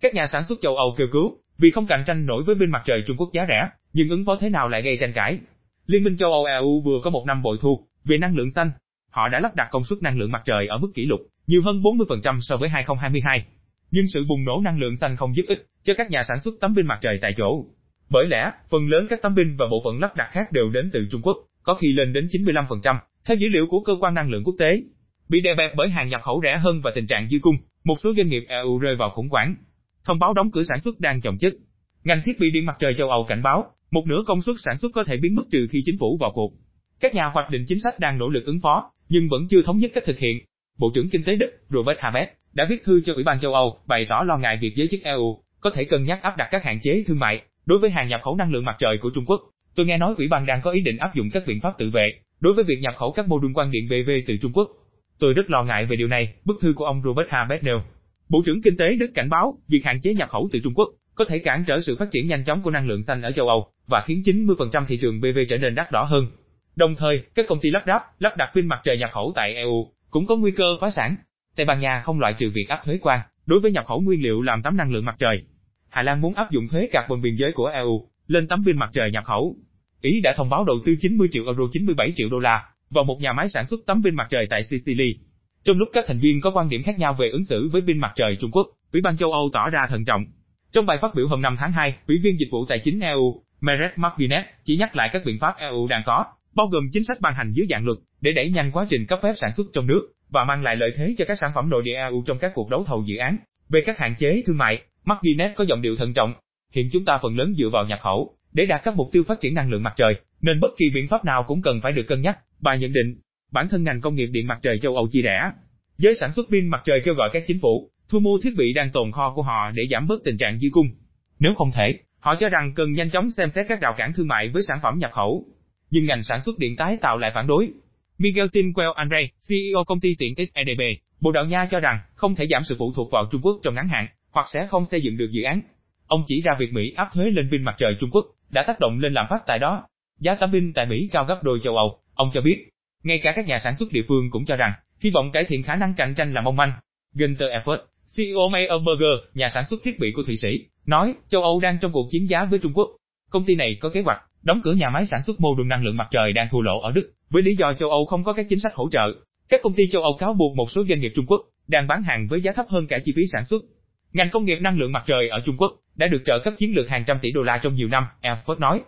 Các nhà sản xuất châu Âu kêu cứu, vì không cạnh tranh nổi với pin mặt trời Trung Quốc giá rẻ, nhưng ứng phó thế nào lại gây tranh cãi. Liên minh châu Âu EU vừa có một năm bội thu về năng lượng xanh. Họ đã lắp đặt công suất năng lượng mặt trời ở mức kỷ lục, nhiều hơn 40% so với 2022. Nhưng sự bùng nổ năng lượng xanh không giúp ích cho các nhà sản xuất tấm pin mặt trời tại chỗ. Bởi lẽ, phần lớn các tấm pin và bộ phận lắp đặt khác đều đến từ Trung Quốc, có khi lên đến 95%, theo dữ liệu của cơ quan năng lượng quốc tế. Bị đè bẹp bởi hàng nhập khẩu rẻ hơn và tình trạng dư cung, một số doanh nghiệp EU rơi vào khủng hoảng. Thông báo đóng cửa sản xuất đang chồng chất. Ngành thiết bị điện mặt trời châu Âu cảnh báo, một nửa công suất sản xuất có thể biến mất trừ khi chính phủ vào cuộc. Các nhà hoạch định chính sách đang nỗ lực ứng phó, nhưng vẫn chưa thống nhất cách thực hiện. Bộ trưởng Kinh tế Đức Robert Habeck đã viết thư cho Ủy ban châu Âu bày tỏ lo ngại việc giới chức EU có thể cân nhắc áp đặt các hạn chế thương mại đối với hàng nhập khẩu năng lượng mặt trời của Trung Quốc. Tôi nghe nói Ủy ban đang có ý định áp dụng các biện pháp tự vệ đối với việc nhập khẩu các mô đun quang điện PV từ Trung Quốc. Tôi rất lo ngại về điều này, bức thư của ông Robert Habeck nêu. Bộ trưởng Kinh tế Đức cảnh báo, việc hạn chế nhập khẩu từ Trung Quốc có thể cản trở sự phát triển nhanh chóng của năng lượng xanh ở châu Âu và khiến 90% thị trường PV trở nên đắt đỏ hơn. Đồng thời, các công ty lắp ráp, lắp đặt pin mặt trời nhập khẩu tại EU cũng có nguy cơ phá sản. Tây Ban Nha không loại trừ việc áp thuế quan đối với nhập khẩu nguyên liệu làm tấm năng lượng mặt trời. Hà Lan muốn áp dụng thuế carbon biên giới của EU lên tấm pin mặt trời nhập khẩu. Ý đã thông báo đầu tư 90 triệu euro 97 triệu đô la vào một nhà máy sản xuất tấm pin mặt trời tại Sicily. Trong lúc các thành viên có quan điểm khác nhau về ứng xử với pin mặt trời Trung Quốc, Ủy ban châu Âu tỏ ra thận trọng. Trong bài phát biểu hôm 5 tháng 2, Ủy viên Dịch vụ Tài chính EU, Meret McGuinness, chỉ nhắc lại các biện pháp EU đang có, bao gồm chính sách ban hành dưới dạng luật, để đẩy nhanh quá trình cấp phép sản xuất trong nước, và mang lại lợi thế cho các sản phẩm nội địa EU trong các cuộc đấu thầu dự án. Về các hạn chế thương mại, McGuinness có giọng điệu thận trọng. Hiện chúng ta phần lớn dựa vào nhập khẩu, để đạt các mục tiêu phát triển năng lượng mặt trời, nên bất kỳ biện pháp nào cũng cần phải được cân nhắc. Bà nhận định, bản thân ngành công nghiệp điện mặt trời châu Âu chia rẽ. Giới sản xuất pin mặt trời kêu gọi các chính phủ thu mua thiết bị đang tồn kho của họ để giảm bớt tình trạng dư cung. Nếu không thể, họ cho rằng cần nhanh chóng xem xét các rào cản thương mại với sản phẩm nhập khẩu. Nhưng ngành sản xuất điện tái tạo lại phản đối. Miguel Tinquel Andre, CEO công ty tiện ích EDB, Bồ Đào Nha cho rằng không thể giảm sự phụ thuộc vào Trung Quốc trong ngắn hạn, hoặc sẽ không xây dựng được dự án. Ông chỉ ra việc Mỹ áp thuế lên pin mặt trời Trung Quốc đã tác động lên lạm phát tại đó. Giá tấm pin tại Mỹ cao gấp đôi châu Âu, ông cho biết. Ngay cả các nhà sản xuất địa phương cũng cho rằng, hy vọng cải thiện khả năng cạnh tranh là mong manh. Günther Effort, CEO Meyerberger, nhà sản xuất thiết bị của Thụy Sĩ, nói châu Âu đang trong cuộc chiến giá với Trung Quốc. Công ty này có kế hoạch đóng cửa nhà máy sản xuất mô đun năng lượng mặt trời đang thua lỗ ở Đức, với lý do châu Âu không có các chính sách hỗ trợ. Các công ty châu Âu cáo buộc một số doanh nghiệp Trung Quốc đang bán hàng với giá thấp hơn cả chi phí sản xuất. Ngành công nghiệp năng lượng mặt trời ở Trung Quốc đã được trợ cấp chiến lược hàng trăm tỷ đô la trong nhiều năm, Effort nói.